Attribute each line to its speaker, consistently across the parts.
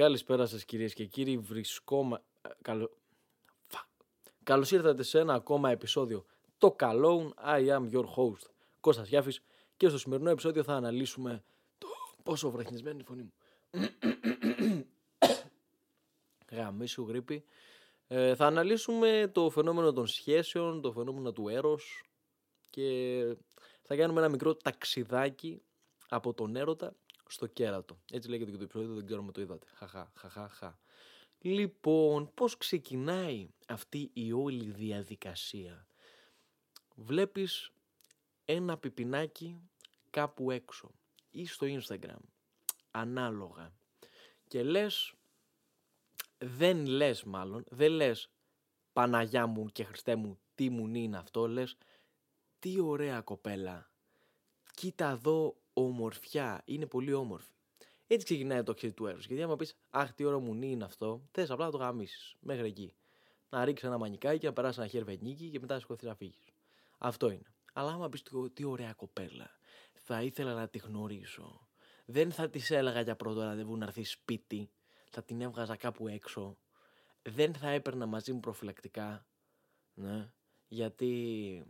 Speaker 1: Καλησπέρα σας κυρίες και κύριοι. Βρισκόμα... Καλώ... Καλώς ήρθατε σε ένα ακόμα επεισόδιο. Το Καλόν, I am your host. Κώστας Γιάφης και στο σημερινό επεισόδιο θα αναλύσουμε το πόσο βραχνισμένη η φωνή μου. Γαμίσου γρήπη. Ε, θα αναλύσουμε το φαινόμενο των σχέσεων, το φαινόμενο του έρος και θα κάνουμε ένα μικρό ταξιδάκι από τον έρωτα στο κέρατο. Έτσι λέγεται και το επεισόδιο, δεν ξέρω αν το είδατε. Χαχα, χαχα, χα. Λοιπόν, πώς ξεκινάει αυτή η όλη διαδικασία; Βλέπεις ένα πιπινάκι κάπου έξω ή στο Instagram, ανάλογα. Και λες, δεν λες μάλλον, δεν λες Παναγιά μου και Χριστέ μου τι μου είναι αυτό, λες τι ωραία κοπέλα, κοίτα εδώ ομορφιά, είναι πολύ όμορφη. Έτσι ξεκινάει το αξίδι του έρου. Γιατί άμα πεις, Αχ, τι ώρα μου είναι αυτό, θες απλά να το γαμίσεις μέχρι εκεί. Να ρίξεις ένα μανικάκι, να περάσεις ένα χερβενίκι και μετά να σηκωθείς να φύγεις. Αυτό είναι. Αλλά άμα πεις, Τι ωραία κοπέλα, θα ήθελα να τη γνωρίσω. Δεν θα της έλεγα για πρώτο ραντεβού να έρθει σπίτι, θα την έβγαζα κάπου έξω. Δεν θα έπαιρνα μαζί μου προφυλακτικά. Ναι. Γιατί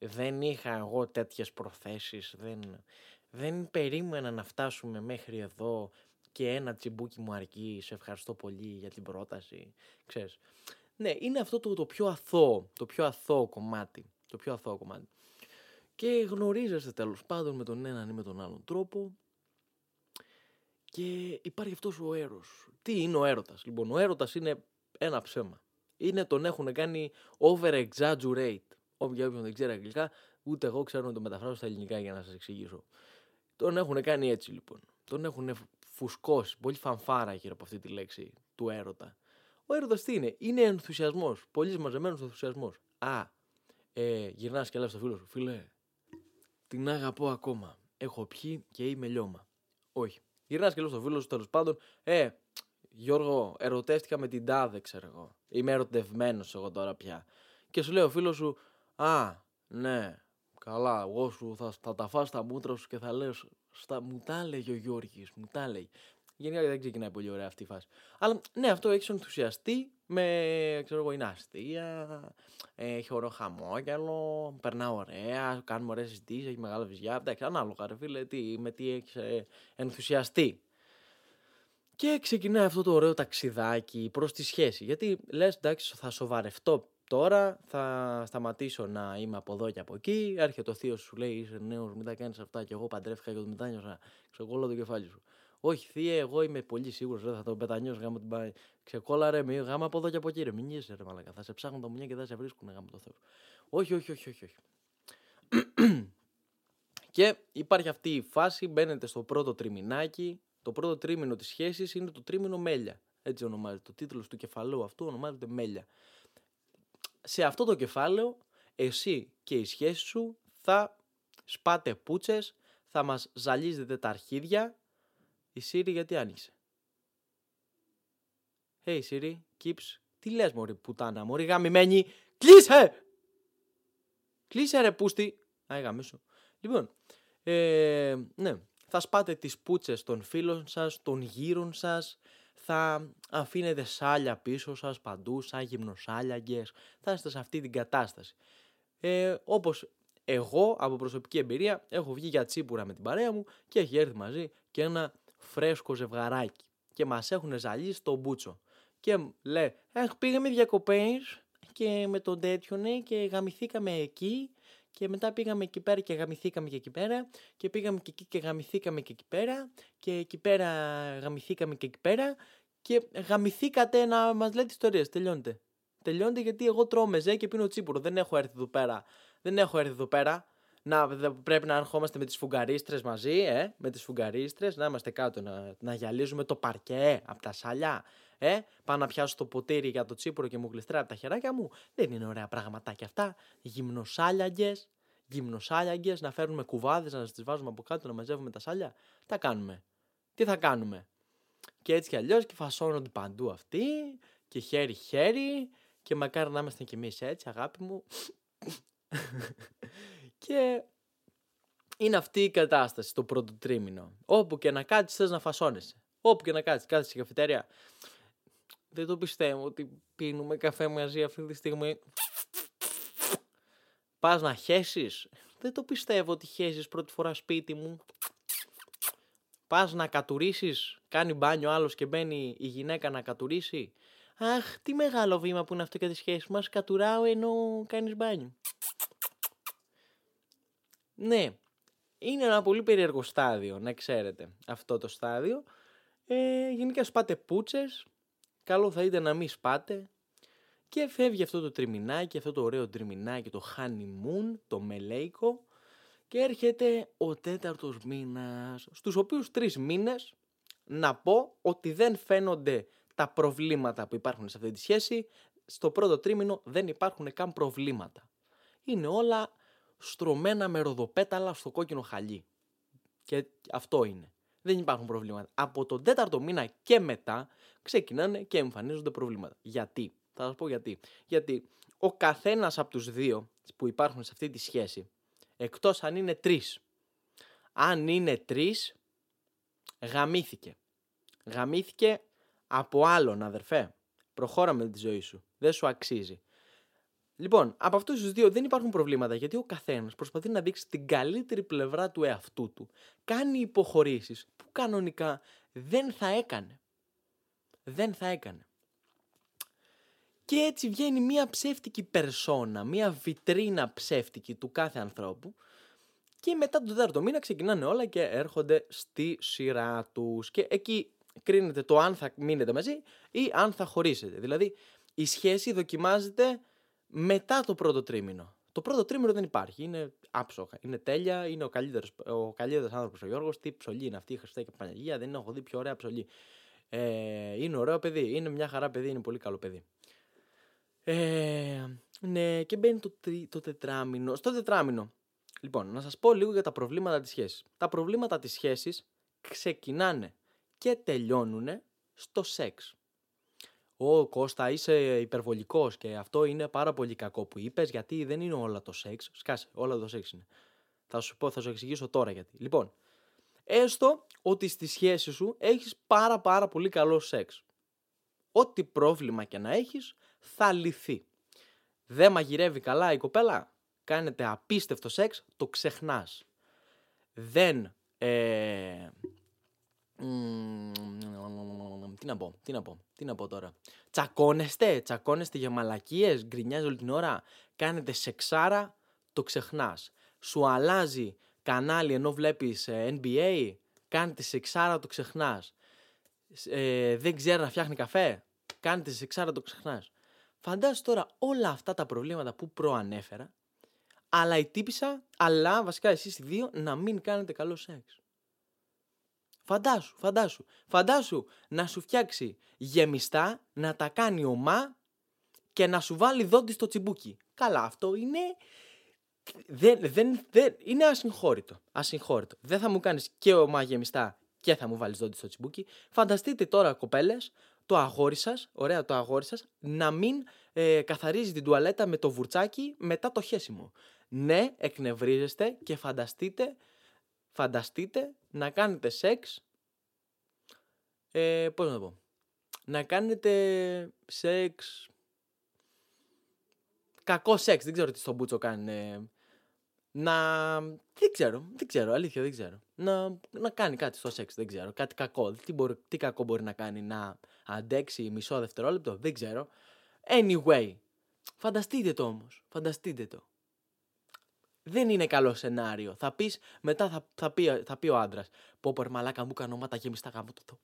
Speaker 1: δεν είχα εγώ τέτοιες προθέσεις, δεν, δεν περίμενα να φτάσουμε μέχρι εδώ και ένα τσιμπούκι μου αρκεί, σε ευχαριστώ πολύ για την πρόταση, ξέρεις. Ναι, είναι αυτό το, το πιο αθώο, το πιο αθώο κομμάτι, το πιο αθώο κομμάτι. Και γνωρίζεστε τέλος πάντων με τον έναν ή με τον άλλον τρόπο και υπάρχει αυτός ο έρος. Τι είναι ο έρωτας, λοιπόν, ο έρωτας είναι ένα ψέμα. Είναι τον έχουν κάνει over exaggerate Όποια όποιον δεν ξέρει αγγλικά, ούτε εγώ ξέρω να το μεταφράσω στα ελληνικά για να σας εξηγήσω. Τον έχουν κάνει έτσι λοιπόν. Τον έχουν φουσκώσει. Πολύ φανφάρα γύρω από αυτή τη λέξη του έρωτα. Ο έρωτας τι είναι, είναι ενθουσιασμός. Πολύ μαζεμένος ενθουσιασμός. Α, ε, γυρνάς και λες στο φίλο σου, φίλε, την αγαπώ ακόμα. Έχω πιει και είμαι λιώμα. Όχι. Γυρνάς και λες στο φίλο σου τέλος πάντων, ε, Γιώργο, ερωτεύτηκα με την τάδε, ξέρω εγώ. Είμαι ερωτευμένος εγώ τώρα πια. Και σου λέει ο φίλος σου, Α, ναι, καλά, εγώ σου θα, θα τα φας τα μούτρα σου και θα λέω, στα, μου τα έλεγε ο Γιώργης, μου τα έλεγε. Γενικά δεν ξεκινάει πολύ ωραία αυτή η φάση. Αλλά ναι, αυτό έχεις ενθουσιαστεί με, ξέρω εγώ, είναι αστεία, έχει ωραίο χαμόγελο, περνά ωραία, κάνουμε ωραίες συζητήσεις, έχει μεγάλα βυζιά. Εντάξει, ανάλογα, ρε φίλε, τι, με τι έχεις ε, ενθουσιαστεί. Και ξεκινάει αυτό το ωραίο ταξιδάκι προς τη σχέση. Γιατί λες, εντάξει, θα σοβαρευτώ Τώρα θα σταματήσω να είμαι από εδώ και από εκεί. Έρχεται ο θείος σου, λέει: Είσαι νέος, μην τα κάνεις αυτά. Και εγώ παντρεύτηκα και το μετάνιωσα. Ξεκόλα το κεφάλι σου. Όχι, θεία, εγώ είμαι πολύ σίγουρος. Θα το μετανιώσω γάμα την πάει. Ξεκόλα ρε, μη, γάμα από εδώ και από εκεί. Ρε, μην είσαι ρε, μαλακα. Θα σε ψάχνουν τα μουνιά και θα σε βρίσκουν γάμα το Θεό. Όχι, όχι, όχι, όχι. όχι. και υπάρχει αυτή η φάση, μπαίνετε στο πρώτο τριμηνάκι. Το πρώτο τρίμηνο της σχέσης είναι το τρίμηνο μέλια. Έτσι ονομάζεται. Το τίτλος του κεφαλαίου αυτού ονομάζεται μέλια σε αυτό το κεφάλαιο εσύ και η σχέση σου θα σπάτε πούτσες, θα μας ζαλίζετε τα αρχίδια. Η Siri γιατί άνοιξε; Hey Siri, keeps. Τι λες μωρή πουτάνα, μωρή γαμημένη; Κλείσε! Κλείσε ρε πούστη. Α, γαμίσου. Λοιπόν, ε, ναι, θα σπάτε τις πούτσες των φίλων σας, των γύρων σας, θα αφήνετε σάλια πίσω σας παντού, σαν γυμνοσάλιαγκες, θα είστε σε αυτή την κατάσταση. Ε, όπως εγώ από προσωπική εμπειρία έχω βγει για τσίπουρα με την παρέα μου και έχει έρθει μαζί και ένα φρέσκο ζευγαράκι και μας έχουν ζαλίσει στο μπούτσο. Και λέει, Αχ, πήγαμε διακοπές και με τον τέτοιο ναι, και γαμηθήκαμε εκεί και μετά πήγαμε εκεί πέρα και γαμηθήκαμε και εκεί πέρα και πήγαμε και εκεί και γαμηθήκαμε και εκεί πέρα και εκεί πέρα γαμηθήκαμε και εκεί πέρα και γαμηθήκατε να μας λέτε ιστορίες. Τελειώνετε. Τελειώνετε γιατί εγώ τρώω μεζέ και πίνω τσίπουρο. Δεν έχω έρθει εδώ πέρα. Δεν έχω έρθει εδώ πέρα. Να, πρέπει να ερχόμαστε με τις φουγκαρίστρες μαζί, ε, με τις φουγκαρίστρες, να είμαστε κάτω, να, να γυαλίζουμε το παρκέ από τα σαλιά, ε, πάω να πιάσω το ποτήρι για το τσίπουρο και μου γλιστράει από τα χεράκια μου. Δεν είναι ωραία πραγματάκια αυτά. Γυμνοσάλιαγκες, γυμνοσάλιαγκες, να φέρνουμε κουβάδες, να τις βάζουμε από κάτω, να μαζεύουμε τα σάλια. Τα κάνουμε. Τι θα κάνουμε; Και έτσι κι αλλιώς και φασώνονται παντού αυτοί και χέρι-χέρι και μακάρι να είμαστε κι εμείς έτσι αγάπη μου. και είναι αυτή η κατάσταση το πρώτο τρίμηνο. Όπου και να κάτσεις θες να φασώνεσαι. Όπου και να κάτσεις, κάτσε στην καφετέρια. Δεν το πιστεύω ότι πίνουμε καφέ μαζί αυτή τη στιγμή. Πας να χέσεις. Δεν το πιστεύω ότι χέσεις πρώτη φορά σπίτι μου. Πας να κατουρίσεις. Κάνει μπάνιο άλλος και μπαίνει η γυναίκα να κατουρίσει. Αχ, τι μεγάλο βήμα που είναι αυτό για τη σχέση μας. Κατουράω ενώ κάνεις μπάνιο. Ναι, είναι ένα πολύ περίεργο στάδιο, να ξέρετε, αυτό το στάδιο. Ε, γενικά σπάτε πούτσες, καλό θα ήταν να μην σπάτε. Και φεύγει αυτό το τριμινάκι, αυτό το ωραίο τριμινάκι, το honeymoon, το μελέικο. Και έρχεται ο τέταρτος μήνας, στους οποίους τρεις μήνες να πω ότι δεν φαίνονται τα προβλήματα που υπάρχουν σε αυτή τη σχέση. Στο πρώτο τρίμηνο δεν υπάρχουν καν προβλήματα. Είναι όλα στρωμένα με ροδοπέταλα στο κόκκινο χαλί. Και αυτό είναι. Δεν υπάρχουν προβλήματα. Από τον τέταρτο μήνα και μετά ξεκινάνε και εμφανίζονται προβλήματα. Γιατί; Θα σας πω γιατί. Γιατί ο καθένας από τους δύο που υπάρχουν σε αυτή τη σχέση, εκτός αν είναι τρεις, αν είναι τρεις, γαμήθηκε. Γαμήθηκε από άλλον αδερφέ. Προχώρα με τη ζωή σου. Δεν σου αξίζει. Λοιπόν, από αυτούς τους δύο δεν υπάρχουν προβλήματα γιατί ο καθένας προσπαθεί να δείξει την καλύτερη πλευρά του εαυτού του. Κάνει υποχωρήσεις που κανονικά δεν θα έκανε. Δεν θα έκανε. Και έτσι βγαίνει μια ψεύτικη περσόνα, μια βιτρίνα ψεύτικη του κάθε ανθρώπου και μετά τον τέταρτο μήνα ξεκινάνε όλα και έρχονται στη σειρά τους. Και εκεί κρίνεται το αν θα μείνετε μαζί ή αν θα χωρίσετε. Δηλαδή η σχέση δοκιμάζεται μετά το πρώτο τρίμηνο. Το πρώτο τρίμηνο δεν υπάρχει. Είναι άψογα. Είναι τέλεια. Είναι ο καλύτερος ο καλύτερος άνθρωπος ο Γιώργος. Τι ψωλή είναι αυτή η Χριστέ και Παναγία. Δεν έχω δει πιο ωραία ψωλή. Ε, είναι ωραίο παιδί. Είναι μια χαρά παιδί. Είναι πολύ καλό παιδί. Ε, ναι, και μπαίνει το, το τετράμινο. Στο τετράμινο. Λοιπόν, να σας πω λίγο για τα προβλήματα της σχέσης. Τα προβλήματα της σχέσης ξεκινάνε και τελειώνουν στο σεξ. Ω Κώστα είσαι υπερβολικός και αυτό είναι πάρα πολύ κακό που είπες γιατί δεν είναι όλα το σεξ. Σκάσε, όλα το σεξ είναι. Θα σου πω, θα σου εξηγήσω τώρα γιατί. Λοιπόν, έστω ότι στη σχέση σου έχεις πάρα πάρα πολύ καλό σεξ. Ό,τι πρόβλημα και να έχεις θα λυθεί. Δεν μαγειρεύει καλά η κοπέλα, κάνετε απίστευτο σεξ, το ξεχνάς. Δεν ε, τι να πω, τι να πω, τι να πω τώρα. Τσακώνεστε, τσακώνεστε για μαλακίες, γκρινιάζει όλη την ώρα. Κάνετε σεξάρα, το ξεχνάς. Σου αλλάζει κανάλι ενώ βλέπεις ε, NBA, κάνετε σεξάρα, το ξεχνάς. Ε, δεν ξέρει να φτιάχνει καφέ, κάνετε σεξάρα, το ξεχνάς. Φαντάσου τώρα όλα αυτά τα προβλήματα που προανέφερα, αλλά η τύπησα, αλλά βασικά εσείς οι δύο να μην κάνετε καλό σεξ. Φαντάσου, φαντάσου. Φαντάσου να σου φτιάξει γεμιστά, να τα κάνει ομά και να σου βάλει δόντις στο τσιμπούκι. Καλά, αυτό είναι... Δεν, δεν, δεν, είναι ασυγχώρητο. Ασυγχώρητο. Δεν θα μου κάνεις και ομά γεμιστά και θα μου βάλεις δόντις στο τσιμπούκι. Φανταστείτε τώρα κοπέλες, το αγόρι σα, ωραία το αγόρι σα, να μην ε, καθαρίζει την τουαλέτα με το βουρτσάκι μετά το χέσιμο. Ναι, εκνευρίζεστε και φανταστείτε φανταστείτε να κάνετε σεξ, ε, πώς να το πω, να κάνετε σεξ, κακό σεξ, δεν ξέρω τι στον Μπούτσο κάνει, να, δεν ξέρω, δεν ξέρω, αλήθεια δεν ξέρω, να, να κάνει κάτι στο σεξ, δεν ξέρω, κάτι κακό, τι, μπορεί, τι κακό μπορεί να κάνει, να αντέξει μισό δευτερόλεπτο, δεν ξέρω, anyway, φανταστείτε το όμως, φανταστείτε το δεν είναι καλό σενάριο. Θα πεις, μετά θα, θα, πει, θα πει ο άντρας: Πω πω, μαλάκα μου κάνω μάτα γεμιστά γάμο το,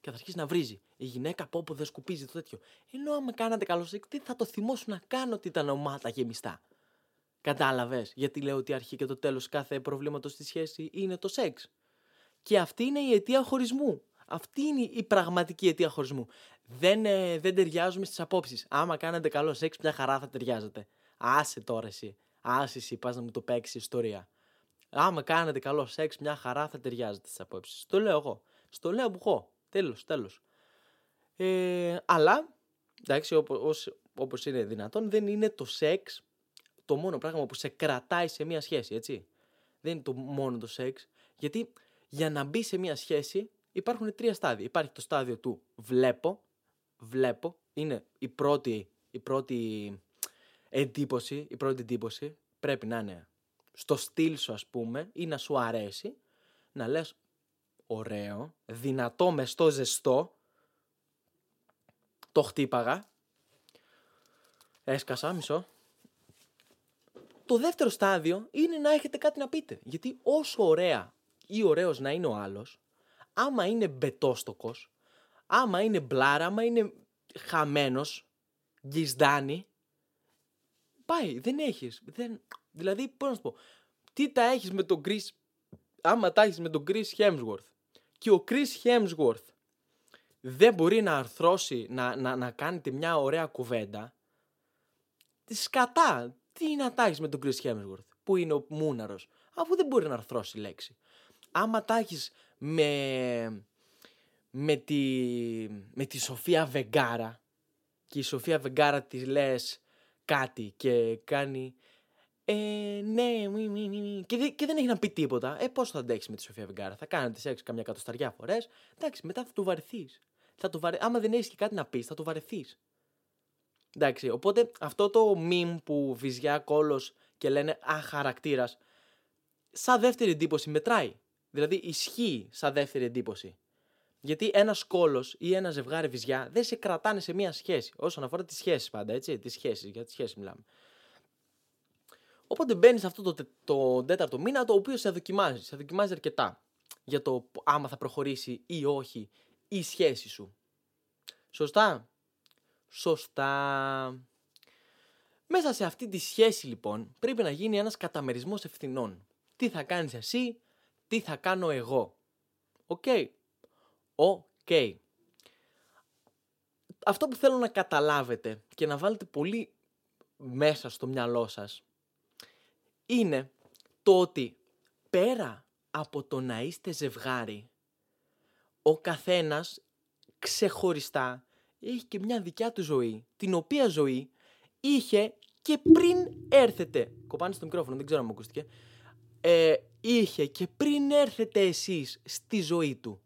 Speaker 1: Και θα αρχίσει να βρίζει. Η γυναίκα πω πω δεν σκουπίζει το τέτοιο. Ενώ άμα κάνατε καλό σεξ, τι θα το θυμώσουν να κάνω ότι ήταν ομάτα γεμιστά. Κατάλαβες, γιατί λέω ότι η αρχή και το τέλος κάθε προβλήματος στη σχέση είναι το σεξ. Και αυτή είναι η αιτία χωρισμού. Αυτή είναι η πραγματική αιτία χωρισμού. Δεν, ε, δεν ταιριάζουμε στις απόψεις. Άμα κάνετε καλό σεξ, μια χαρά θα ταιριάζετε. Άσε τώρα εσύ. Άσυση, πας να μου το παίξεις ιστορία. Άμα κάνετε καλό σεξ, μια χαρά θα ταιριάζετε στις απόψεις. Το λέω εγώ. Στο λέω που έχω. Τέλος, τέλος. Ε, αλλά, εντάξει, όπως είναι δυνατόν, δεν είναι το σεξ το μόνο πράγμα που σε κρατάει σε μια σχέση, έτσι. Δεν είναι το μόνο το σεξ. Γιατί για να μπει σε μια σχέση υπάρχουν τρία στάδια. Υπάρχει το στάδιο του βλέπω, βλέπω, είναι η πρώτη, η πρώτη εντύπωση, η πρώτη εντύπωση πρέπει να είναι στο στυλ σου ας πούμε ή να σου αρέσει, να λες ωραίο, δυνατό, μεστό, ζεστό, το χτύπαγα, έσκασα, μισό. Το δεύτερο στάδιο είναι να έχετε κάτι να πείτε. Γιατί όσο ωραία ή ωραίος να είναι ο άλλος, άμα είναι μπετόστοκος, άμα είναι μπλάρα, άμα είναι χαμένος, γκισδάνι, πάει, δεν έχεις. Δεν... Δηλαδή, πώς να σου πω, τι τα έχεις με τον Chris, άμα τα έχεις με τον Chris Hemsworth και ο Chris Hemsworth δεν μπορεί να αρθρώσει, να, να, να κάνετε μια ωραία κουβέντα, σκατά, τι να τα με τον Chris Hemsworth, που είναι ο μούναρος, αφού δεν μπορεί να αρθρώσει λέξη. Άμα τα με, με, τη, με τη Σοφία Βεγγάρα και η Σοφία Βεγγάρα της λες κάτι και κάνει ε, ναι, μη, μη, μη, Και, και δεν έχει να πει τίποτα. Ε, πώς θα αντέξεις με τη Σοφία Βεγγάρα. Θα κάνετε σεξ καμιά κατοσταριά φορές. Εντάξει, μετά θα του βαρεθείς. Θα το βαρε... Άμα δεν έχεις και κάτι να πεις, θα το βαρεθείς. Εντάξει, οπότε αυτό το meme που βυζιά κόλος και λένε Α, χαρακτήρας, σαν δεύτερη εντύπωση μετράει. Δηλαδή ισχύει σαν δεύτερη εντύπωση. Γιατί ένας κόλος ή ένα ζευγάρι βυζιά δεν σε κρατάνε σε μία σχέση. Όσον αφορά τις σχέσεις πάντα, έτσι. Τις σχέσεις, για τις σχέσεις μιλάμε. Οπότε μπαίνεις σε αυτό το, το τέταρτο μήνα, το οποίο σε δοκιμάζει. Σε δοκιμάζει αρκετά για το άμα θα προχωρήσει ή όχι η σχέση σου. Σωστά; Σωστά. Μέσα σε αυτή τη σχέση λοιπόν πρέπει να γίνει ένας καταμερισμός ευθυνών. Τι θα κάνεις εσύ, τι θα κάνω εγώ. ΟΚ. Okay. ΟΚ. Okay. Αυτό που θέλω να καταλάβετε και να βάλετε πολύ μέσα στο μυαλό σας είναι το ότι πέρα από το να είστε ζευγάρι, ο καθένας ξεχωριστά έχει και μια δικιά του ζωή, την οποία ζωή είχε και πριν έρθετε. Κοπάνε στο μικρόφωνο, δεν ξέρω αν μου ακούστηκε. Ε, είχε και πριν έρθετε εσείς στη ζωή του.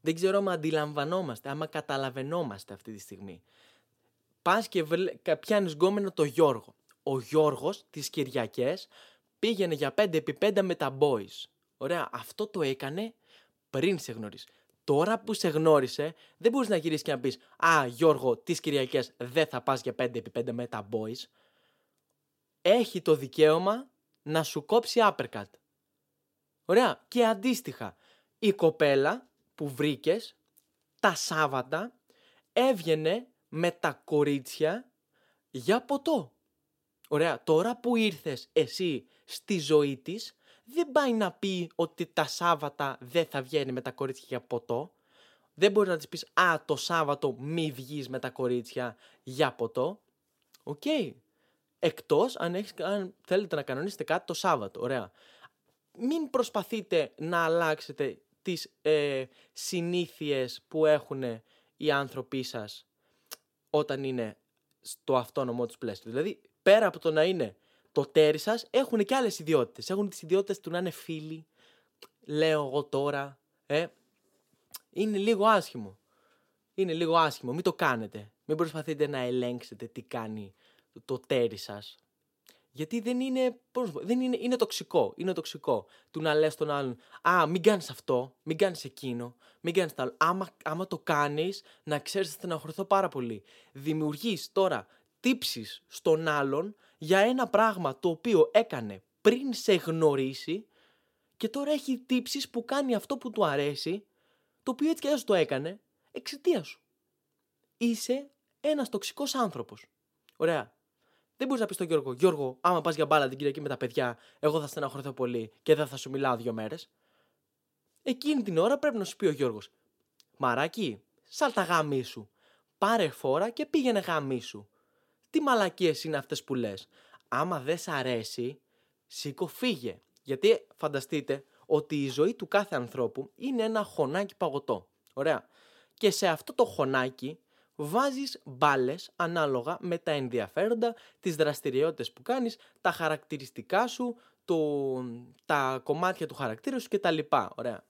Speaker 1: Δεν ξέρω αν αντιλαμβανόμαστε, άμα καταλαβαίνόμαστε αυτή τη στιγμή. Πας και πιάνεις γκόμενο το Γιώργο. Ο Γιώργος τις Κυριακές πήγαινε για 5x5 με τα boys. Ωραία, αυτό το έκανε πριν σε γνωρίσει. Τώρα που σε γνώρισε, δεν μπορείς να γυρίσεις και να πεις Α, Γιώργο, τις Κυριακές δεν θα πας για 5x5 με τα boys. Έχει το δικαίωμα να σου κόψει uppercut. Ωραία. Και αντίστοιχα, η κοπέλα που βρήκες τα Σάββατα έβγαινε με τα κορίτσια για ποτό. Ωραία. Τώρα που ήρθες εσύ στη ζωή της, δεν πάει να πει ότι τα Σάββατα δεν θα βγαίνει με τα κορίτσια για ποτό. Δεν μπορεί να της πεις «Α, το Σάββατο μη βγεις με τα κορίτσια για ποτό». ΟΚ. Okay. Εκτός αν, έχεις, αν θέλετε να κανονίσετε κάτι το Σάββατο. Ωραία. Μην προσπαθείτε να αλλάξετε τις ε, συνήθειες που έχουν οι άνθρωποι σας όταν είναι στο αυτόνομο τους πλαίσιο. Δηλαδή, πέρα από το να είναι το τέρι σας έχουν και άλλες ιδιότητες. Έχουν τις ιδιότητες του να είναι φίλοι. Λέω εγώ τώρα. Ε, είναι λίγο άσχημο. Είναι λίγο άσχημο. Μην το κάνετε. Μην προσπαθείτε να ελέγξετε τι κάνει το τέρι σας. Γιατί δεν είναι, πώς, δεν είναι, είναι τοξικό. Είναι τοξικό. Του να λες τον άλλον, α, μην κάνεις αυτό, μην κάνεις εκείνο, μην κάνεις το άλλο. Άμα, άμα το κάνεις, να ξέρεις θα στεναχωρηθώ πάρα πολύ. Δημιουργείς τώρα τύψεις στον άλλον για ένα πράγμα το οποίο έκανε πριν σε γνωρίσει και τώρα έχει τύψεις που κάνει αυτό που του αρέσει, το οποίο έτσι και το έκανε, εξαιτίας σου. Είσαι ένας τοξικός άνθρωπος. Ωραία. Δεν μπορείς να πεις στον Γιώργο, Γιώργο, άμα πας για μπάλα την Κυριακή με τα παιδιά, εγώ θα στεναχωρηθώ πολύ και δεν θα σου μιλάω δύο μέρες. Εκείνη την ώρα πρέπει να σου πει ο Γιώργος, Μαράκι, σάλτα γάμι σου. Πάρε φόρα και πήγαινε γάμι σου τι μαλακίες είναι αυτές που λες; Άμα δεν σ' αρέσει, σήκω φύγε. Γιατί φανταστείτε ότι η ζωή του κάθε ανθρώπου είναι ένα χωνάκι παγωτό. Ωραία. Και σε αυτό το χωνάκι βάζεις μπάλες ανάλογα με τα ενδιαφέροντα, τις δραστηριότητες που κάνεις, τα χαρακτηριστικά σου, το, τα κομμάτια του χαρακτήρα σου κτλ. Ωραία.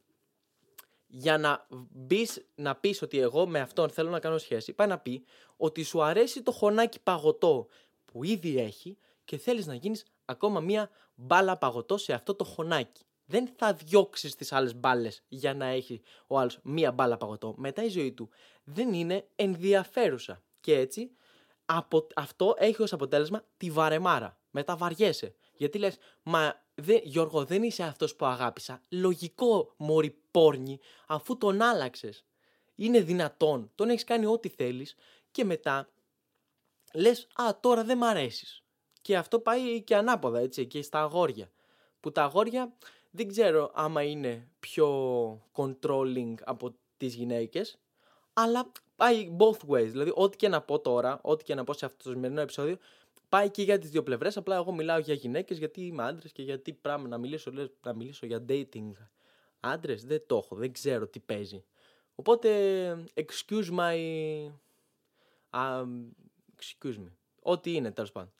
Speaker 1: Για να μπεις, να πεις ότι εγώ με αυτόν θέλω να κάνω σχέση, πάει να πει ότι σου αρέσει το χωνάκι παγωτό που ήδη έχει και θέλεις να γίνεις ακόμα μία μπάλα παγωτό σε αυτό το χωνάκι. Δεν θα διώξεις τις άλλες μπάλες για να έχει ο άλλος μία μπάλα παγωτό. Μετά η ζωή του δεν είναι ενδιαφέρουσα. Και έτσι από, αυτό έχει ως αποτέλεσμα τη βαρεμάρα. Μετά βαριέσαι. Γιατί λες, μα δε, Γιώργο δεν είσαι αυτός που αγάπησα. Λογικό μωρή πόρνη αφού τον άλλαξες. Είναι δυνατόν, τον έχεις κάνει ό,τι θέλεις και μετά λες «Α, τώρα δεν μ' αρέσεις». Και αυτό πάει και ανάποδα, έτσι, και στα αγόρια. Που τα αγόρια δεν ξέρω άμα είναι πιο controlling από τις γυναίκες, αλλά πάει both ways. Δηλαδή, ό,τι και να πω τώρα, ό,τι και να πω σε αυτό το σημερινό επεισόδιο, πάει και για τις δύο πλευρές. Απλά εγώ μιλάω για γυναίκες, γιατί είμαι άντρε και γιατί πράγμα να μιλήσω, λες, να μιλήσω για dating. Άντρες, δεν το έχω, δεν ξέρω τι παίζει. Οπότε, excuse my... Um, excuse me. Ό,τι είναι, τέλος πάντων.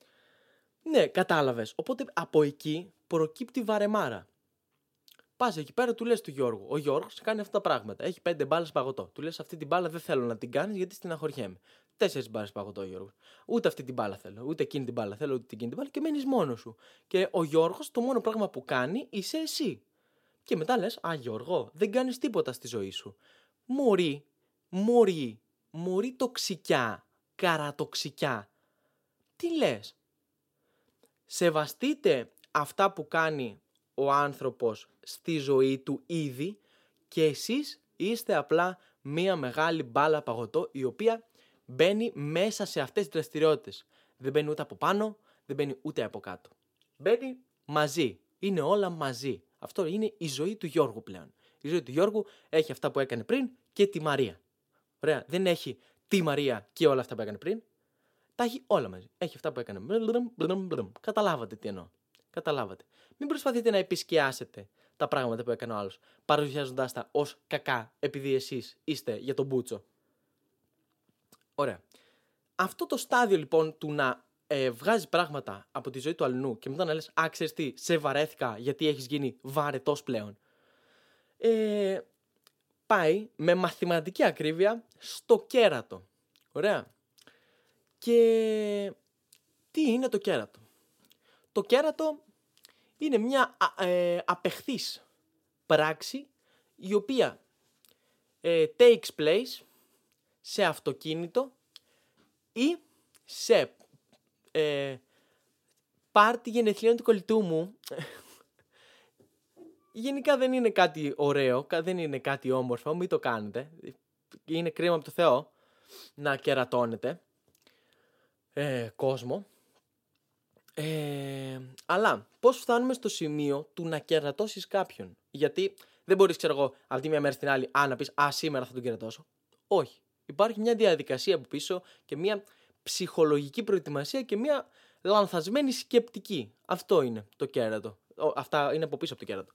Speaker 1: Ναι, κατάλαβες. Οπότε από εκεί προκύπτει βαρεμάρα. Πας εκεί πέρα, του λες του Γιώργου. Ο Γιώργος κάνει αυτά τα πράγματα. Έχει πέντε μπάλες παγωτό. Του λες αυτή την μπάλα δεν θέλω να την κάνεις γιατί στεναχωριέμαι. Τέσσερις μπάλες παγωτό, Γιώργος. Ούτε αυτή την μπάλα θέλω. Ούτε εκείνη την μπάλα θέλω, ούτε εκείνη την μπάλα και μένεις μόνος σου. Και ο Γιώργος το μόνο πράγμα που κάνει είσαι εσύ. Και μετά λες, Α, Γιώργο, δεν κάνεις τίποτα στη ζωή σου. Μωρή, μωρή, μωρή τοξικιά, καρατοξικιά. Τι λες, Σεβαστείτε αυτά που κάνει ο άνθρωπος στη ζωή του ήδη και εσείς είστε απλά μία μεγάλη μπάλα παγωτό η οποία μπαίνει μέσα σε αυτές τις δραστηριότητες. Δεν μπαίνει ούτε από πάνω, δεν μπαίνει ούτε από κάτω. Μπαίνει μαζί. Είναι όλα μαζί. Αυτό είναι η ζωή του Γιώργου πλέον. Η ζωή του Γιώργου έχει αυτά που έκανε πριν και τη Μαρία. Ωραία. Δεν έχει τη Μαρία και όλα αυτά που έκανε πριν. Τα έχει όλα μαζί. Έχει αυτά που έκανε. Καταλάβατε τι εννοώ. Καταλάβατε. Μην προσπαθείτε να επισκιάσετε τα πράγματα που έκανε ο άλλος, παρουσιάζοντάς τα ως κακά, επειδή εσείς είστε για τον Μπούτσο. Ωραία. Αυτό το στάδιο λοιπόν του να ε, βγάζει πράγματα από τη ζωή του αλλού και μετά να λες «Α, ξέρεις τι, σε βαρέθηκα γιατί έχεις γίνει βαρετός πλέον». Ε, πάει με μαθηματική ακρίβεια στο κέρατο. Ωραία. Και τι είναι το κέρατο; Το κέρατο είναι μια ε, απεχθής πράξη η οποία ε, takes place σε αυτοκίνητο ή σε ε, πάρτι γενεθλίων του κολλητού μου. Γενικά δεν είναι κάτι ωραίο, δεν είναι κάτι όμορφο, μην το κάνετε. Είναι κρίμα από το Θεό να κερατώνετε ε, κόσμο. Ε, αλλά πώς φτάνουμε στο σημείο του να κερατώσεις κάποιον; Γιατί δεν μπορείς, ξέρω εγώ, από τη μία μέρα στην άλλη, α, να πεις, α, σήμερα θα τον κερατώσω. Όχι. Υπάρχει μια διαδικασία από πίσω και μια ψυχολογική προετοιμασία και μια λανθασμένη σκεπτική. Αυτό είναι το κέρατο. Αυτά είναι από πίσω από το κέρατο.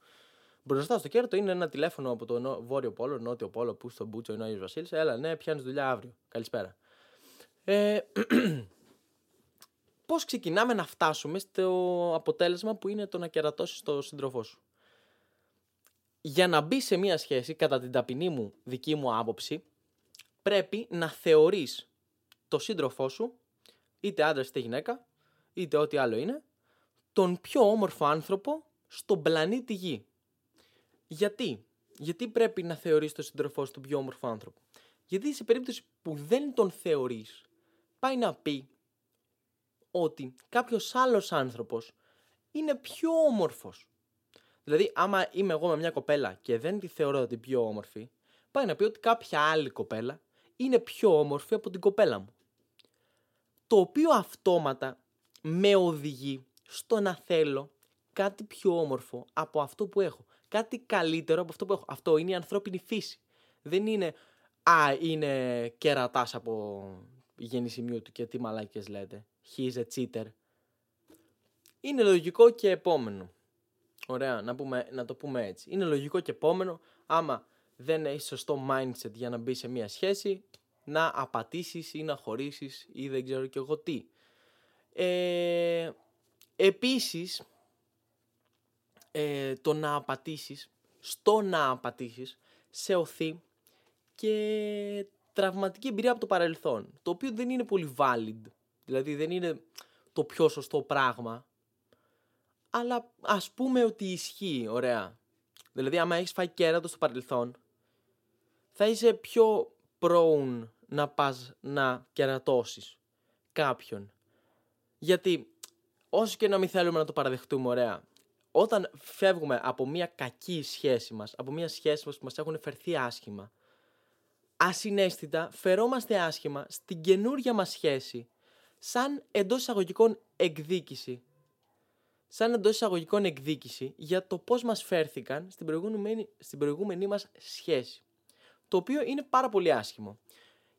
Speaker 1: Μπροστά στο κέρατο είναι ένα τηλέφωνο από το Βόρειο Πόλο, Νότιο Πόλο, που στο Μπούτσο είναι ο Άγιος Βασίλης. Έλα, ναι, πιάνεις δουλειά αύριο. Καλησπέρα. Ε, πώς ξεκινάμε να φτάσουμε στο αποτέλεσμα που είναι το να κερατώσεις το σύντροφό σου; Για να μπει σε μία σχέση, κατά την ταπεινή μου δική μου άποψη, πρέπει να θεωρείς το σύντροφό σου, είτε άντρας είτε γυναίκα, είτε ό,τι άλλο είναι, τον πιο όμορφο άνθρωπο στον πλανήτη Γη. Γιατί; Γιατί πρέπει να θεωρείς τον σύντροφό σου τον πιο όμορφο άνθρωπο; Γιατί σε περίπτωση που δεν τον θεωρείς, πάει να πει ότι κάποιος άλλος άνθρωπος είναι πιο όμορφος. Δηλαδή, άμα είμαι εγώ με μια κοπέλα και δεν τη θεωρώ την πιο όμορφη, πάει να πει ότι κάποια άλλη κοπέλα είναι πιο όμορφη από την κοπέλα μου. Το οποίο αυτόματα με οδηγεί στο να θέλω κάτι πιο όμορφο από αυτό που έχω. Κάτι καλύτερο από αυτό που έχω. Αυτό είναι η ανθρώπινη φύση. Δεν είναι, α, είναι κερατάς από γεννησιμίου του και τι μαλάκες λέτε. He is a cheater. Είναι λογικό και επόμενο. Ωραία, να, πούμε, να το πούμε έτσι. Είναι λογικό και επόμενο, άμα δεν έχεις σωστό mindset για να μπει σε μια σχέση, να απατήσεις ή να χωρίσεις ή δεν ξέρω και εγώ τι. Ε, επίσης, ε, το να απατήσεις, στο να απατήσεις, σε οθεί και τραυματική εμπειρία από το παρελθόν. Το οποίο δεν είναι πολύ valid. Δηλαδή δεν είναι το πιο σωστό πράγμα. Αλλά ας πούμε ότι ισχύει, ωραία. Δηλαδή άμα έχεις φάει κέρατος στο παρελθόν, θα είσαι πιο prone να πας να κερατώσεις κάποιον. Γιατί όσο και να μην θέλουμε να το παραδεχτούμε, ωραία, όταν φεύγουμε από μια κακή σχέση μας, από μια σχέση μας που μας έχουν φερθεί άσχημα, ασυναίσθητα φερόμαστε άσχημα στην καινούρια μας σχέση σαν εντός εισαγωγικών εκδίκηση. Σαν εντός εισαγωγικών εκδίκηση για το πώς μας φέρθηκαν στην προηγούμενη, στην προηγούμενη μας σχέση. Το οποίο είναι πάρα πολύ άσχημο.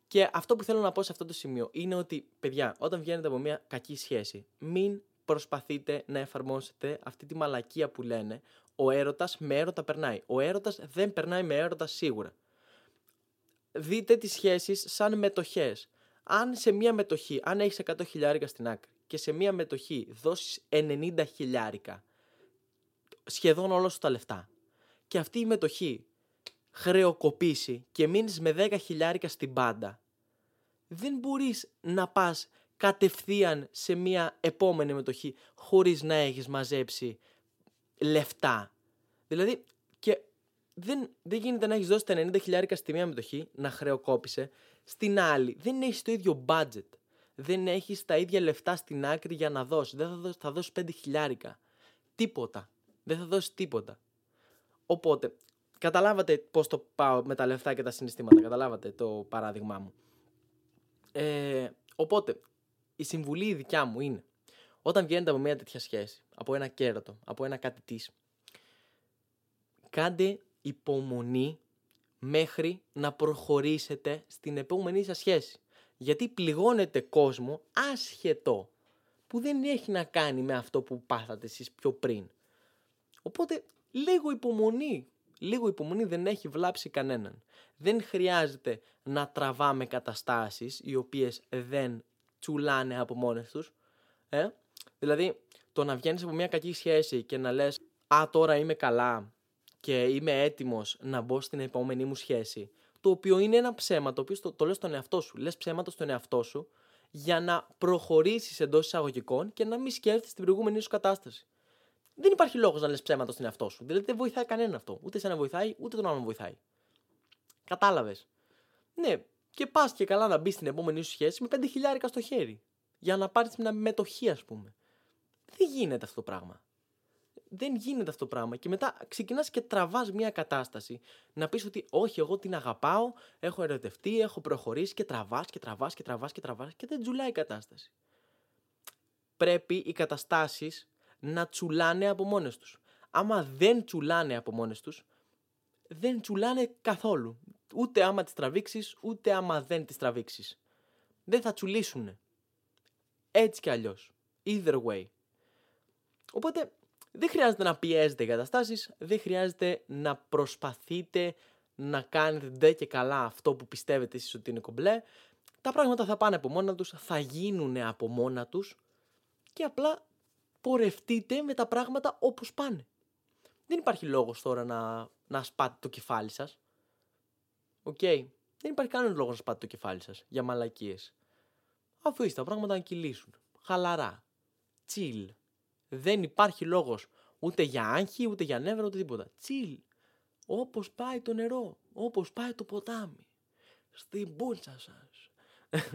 Speaker 1: Και αυτό που θέλω να πω σε αυτό το σημείο είναι ότι, παιδιά, όταν βγαίνετε από μια κακή σχέση, μην προσπαθείτε να εφαρμόσετε αυτή τη μαλακία που λένε ο έρωτας με έρωτα περνάει. Ο έρωτας δεν περνάει με έρωτα σίγουρα. Δείτε τις σχέσεις σαν μετοχές. Αν σε μια μετοχή, αν έχεις 100 χιλιάρικα στην άκρη και σε μια μετοχή δώσεις 90 χιλιάρικα, σχεδόν όλα σου τα λεφτά, και αυτή η μετοχή χρεοκοπήσει και μείνεις με 10 χιλιάρικα στην πάντα, δεν μπορείς να πας κατευθείαν σε μια επόμενη μετοχή χωρίς να έχεις μαζέψει λεφτά. Δηλαδή, και δεν, δεν γίνεται να έχεις δώσει τα 90 χιλιάρικα στη μία μετοχή, να χρεοκόπησε, στην άλλη δεν έχεις το ίδιο budget. Δεν έχεις τα ίδια λεφτά στην άκρη για να δώσεις. Δεν θα δώσεις, θα δώσεις 5 χιλιάρικα. Τίποτα. Δεν θα δώσεις τίποτα. Οπότε, καταλάβατε πώς το πάω με τα λεφτά και τα συναισθήματα. Καταλάβατε το παράδειγμά μου. Ε, οπότε, η συμβουλή η δικιά μου είναι όταν βγαίνετε από μια τέτοια σχέση, από ένα κέρατο, από ένα κάτι της, κάντε υπομονή μέχρι να προχωρήσετε στην επόμενη σας σχέση. Γιατί πληγώνετε κόσμο άσχετο που δεν έχει να κάνει με αυτό που πάθατε εσείς πιο πριν. Οπότε λίγο υπομονή, λίγο υπομονή δεν έχει βλάψει κανέναν. Δεν χρειάζεται να τραβάμε καταστάσεις οι οποίες δεν τσουλάνε από μόνες τους. Ε; Δηλαδή, το να βγαίνεις από μια κακή σχέση και να λες: Α, τώρα είμαι καλά και είμαι έτοιμος να μπω στην επόμενη μου σχέση. Το οποίο είναι ένα ψέμα, το οποίο το, το λες στον εαυτό σου. Λες ψέματα στον εαυτό σου για να προχωρήσεις εντός εισαγωγικών και να μην σκέφτεσαι την προηγούμενη σου κατάσταση. Δεν υπάρχει λόγος να λες ψέματα στον εαυτό σου. Δηλαδή δεν βοηθάει κανένα αυτό. Ούτε σε να βοηθάει, ούτε τον άλλον βοηθάει. Κατάλαβες. Ναι, και πας και καλά να μπεις στην επόμενη σου σχέση με 5 χιλιάρικα στο χέρι. Για να πάρεις μια μετοχή, ας πούμε. Δεν γίνεται αυτό το πράγμα. Δεν γίνεται αυτό το πράγμα. Και μετά ξεκινάς και τραβάς μια κατάσταση. Να πεις ότι όχι, εγώ την αγαπάω, έχω ερωτευτεί, έχω προχωρήσει και τραβάς και τραβάς και τραβάς και τραβάς και δεν τζουλάει η κατάσταση. Πρέπει οι καταστάσεις να τσουλάνε από μόνες τους. Άμα δεν τσουλάνε από μόνες τους, δεν τσουλάνε καθόλου. Ούτε άμα τις τραβήξεις, ούτε άμα δεν τις τραβήξεις. Δεν θα τσουλήσουνε. Έτσι κι αλλιώς. Either way. Οπότε δεν χρειάζεται να πιέζετε τις καταστάσεις, δεν χρειάζεται να προσπαθείτε να κάνετε ντε και καλά αυτό που πιστεύετε εσείς ότι είναι κομπλέ. Τα πράγματα θα πάνε από μόνα τους, θα γίνουν από μόνα τους και απλά πορευτείτε με τα πράγματα όπως πάνε. Δεν υπάρχει λόγος τώρα να, να σπάτε το κεφάλι σας. ΟΚ. Okay. Δεν υπάρχει κανένας λόγος να σπάτε το κεφάλι σας για μαλακίες. Αφήστε τα πράγματα να κυλήσουν. Χαλαρά. Chill. Δεν υπάρχει λόγος ούτε για άγχη, ούτε για νεύρα, ούτε τίποτα. Chill. Όπως πάει το νερό. Όπως πάει το ποτάμι. Στην πούλτσα σας.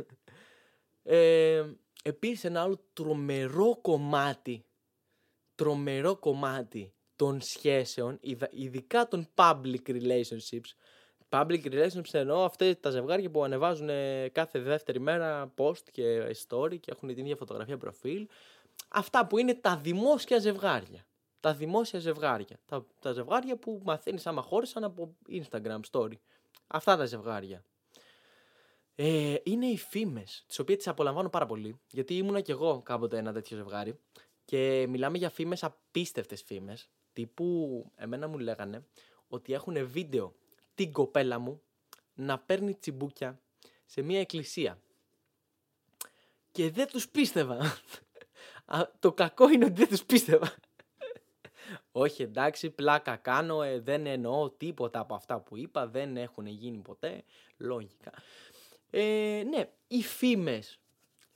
Speaker 1: ε, επίσης ένα άλλο τρομερό κομμάτι τρομερό κομμάτι των σχέσεων, ειδικά των public relationships, public relationships εννοώ αυτέ τα ζευγάρια που ανεβάζουν κάθε δεύτερη μέρα post και story και έχουν την ίδια φωτογραφία προφίλ. Αυτά που είναι τα δημόσια ζευγάρια. Τα δημόσια ζευγάρια. Τα, τα ζευγάρια που μαθαίνεις άμα χώρισαν από Instagram story. Αυτά τα ζευγάρια. Ε, είναι οι φήμες, τις οποίες τις απολαμβάνω πάρα πολύ, γιατί ήμουνα κι εγώ κάποτε ένα τέτοιο ζευγάρι. Και μιλάμε για φήμες, απίστευτες φήμες, τύπου εμένα μου λέγανε ότι έχουν βίντεο την κοπέλα μου να παίρνει τσιμπούκια σε μια εκκλησία. Και δεν τους πίστευα. το κακό είναι ότι δεν τους πίστευα. Όχι εντάξει, πλάκα κάνω, ε, δεν εννοώ τίποτα από αυτά που είπα, δεν έχουν γίνει ποτέ, λογικά. Ε, ναι, οι φήμες.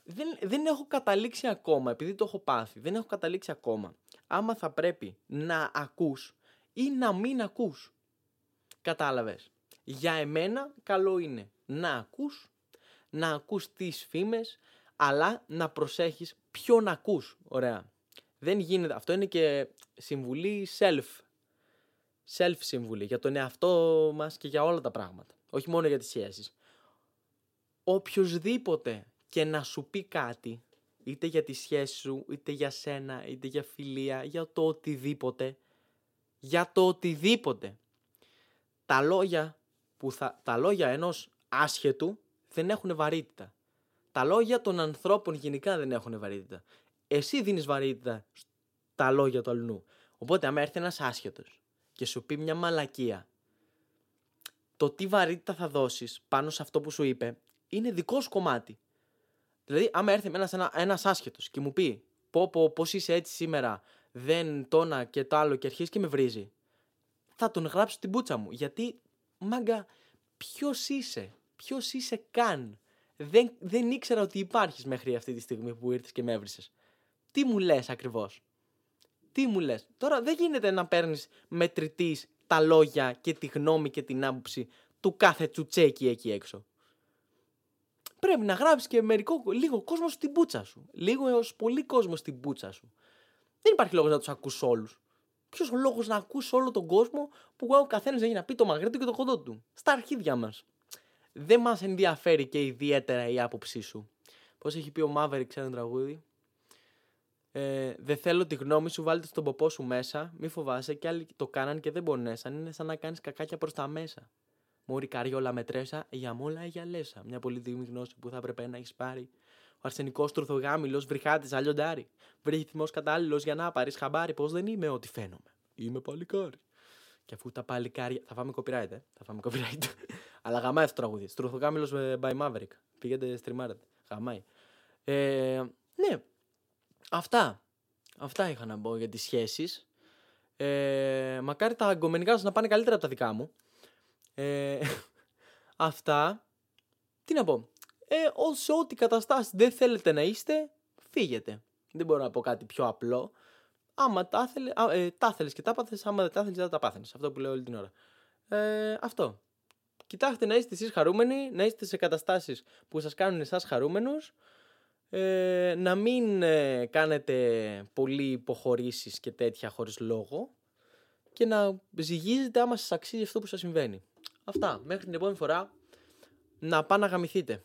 Speaker 1: Δεν, δεν έχω καταλήξει ακόμα, επειδή το έχω πάθει, δεν έχω καταλήξει ακόμα. Άμα θα πρέπει να ακούς ή να μην ακούς. Κατάλαβες. Για εμένα καλό είναι να ακούς, να ακούς τις φήμες, αλλά να προσέχεις ποιον ακούς. Ωραία. Δεν γίνεται. Αυτό είναι και συμβουλή self. Self συμβουλή για τον εαυτό μας και για όλα τα πράγματα. Όχι μόνο για τις σχέσεις. Οποιοςδήποτε και να σου πει κάτι, είτε για τη σχέση σου, είτε για σένα, είτε για φιλία, για το οτιδήποτε, για το οτιδήποτε. Τα λόγια, που θα, τα λόγια ενός άσχετου δεν έχουν βαρύτητα. Τα λόγια των ανθρώπων γενικά δεν έχουν βαρύτητα. Εσύ δίνεις βαρύτητα στα λόγια του αλλού. Οπότε, άμα έρθει ένας άσχετος και σου πει μια μαλακία, το τι βαρύτητα θα δώσεις πάνω σε αυτό που σου είπε είναι δικό σου κομμάτι. Δηλαδή, άμα έρθει ένας, ένα, ένας άσχετος και μου πει πω, πω, πώς είσαι έτσι σήμερα, δεν τόνα και το άλλο και αρχίζει και με βρίζει, θα τον γράψω την μπούτσα μου. Γιατί, μάγκα, ποιος είσαι, ποιος είσαι καν. Δεν, δεν ήξερα ότι υπάρχεις μέχρι αυτή τη στιγμή που ήρθες και με έβρισες. Τι μου λες ακριβώς; Τι μου λες; Τώρα δεν γίνεται να παίρνεις μετρητής τα λόγια και τη γνώμη και την άποψη του κάθε τσουτσέκι εκεί έξω. Πρέπει να γράψει και μερικό, λίγο κόσμο στην πούτσα σου. Λίγος έω πολύ κόσμο στην πούτσα σου. Δεν υπάρχει λόγος να τους ακούσει όλους. Ποιος ο λόγος να ακούσει όλο τον κόσμο που ο καθένας έχει να πει το μαγρέτο και το κοντό του; Στα αρχίδια μας. Δεν μας ενδιαφέρει και ιδιαίτερα η άποψή σου. Πώς έχει πει ο Μαύρη, ξέρω τραγούδι; Ε, δεν θέλω τη γνώμη σου, βάλτε στον ποπό σου μέσα. Μη φοβάσαι και άλλοι το κάναν και δεν πονέσαν. Είναι σαν να κάνεις κακάκια προς τα μέσα. Μόρι καριόλα μετρέσα, για μόλα για λέσα. Μια πολύτιμη γνώση που θα έπρεπε να έχεις πάρει. Ο αρσενικός τρουθογάμιλος, βρυχάτης, αλλιοντάρι. Βρύθιμος κατάλληλος για να πάρεις χαμπάρι πως δεν είμαι ό,τι φαίνομαι. Είμαι παλικάρι. Και αφού τα παλικάρια. Θα φάμε copyright, ε. Θα φάμε copyright. Αλλά γαμάει αυτός το τραγούδι. Στρουθογάμιλο by Maverick. Πήγαινε στριμάρετε. Γαμάει. Ε, ναι, Αυτά. Αυτά είχα να πω για τις σχέσεις. Ε, μακάρι τα αγκομενικά σας να πάνε καλύτερα από τα δικά μου. Ε, αυτά. Τι να πω. Ε, σε ό,τι καταστάσεις δεν θέλετε να είστε, φύγετε. Δεν μπορώ να πω κάτι πιο απλό. Άμα τα θέλει, ε, τα θέλεις και τα πάθες, άμα δεν τα θέλεις δεν τα πάθαινες. Αυτό που λέω όλη την ώρα. Ε, αυτό. Κοιτάξτε να είστε εσείς χαρούμενοι, να είστε σε καταστάσεις που σας κάνουν εσάς χαρούμενους ε, να μην ε, κάνετε πολύ υποχωρήσεις και τέτοια χωρίς λόγο και να ζυγίζετε άμα σας αξίζει αυτό που σας συμβαίνει. Αυτά. Μέχρι την επόμενη φορά να πάνε να γαμηθείτε.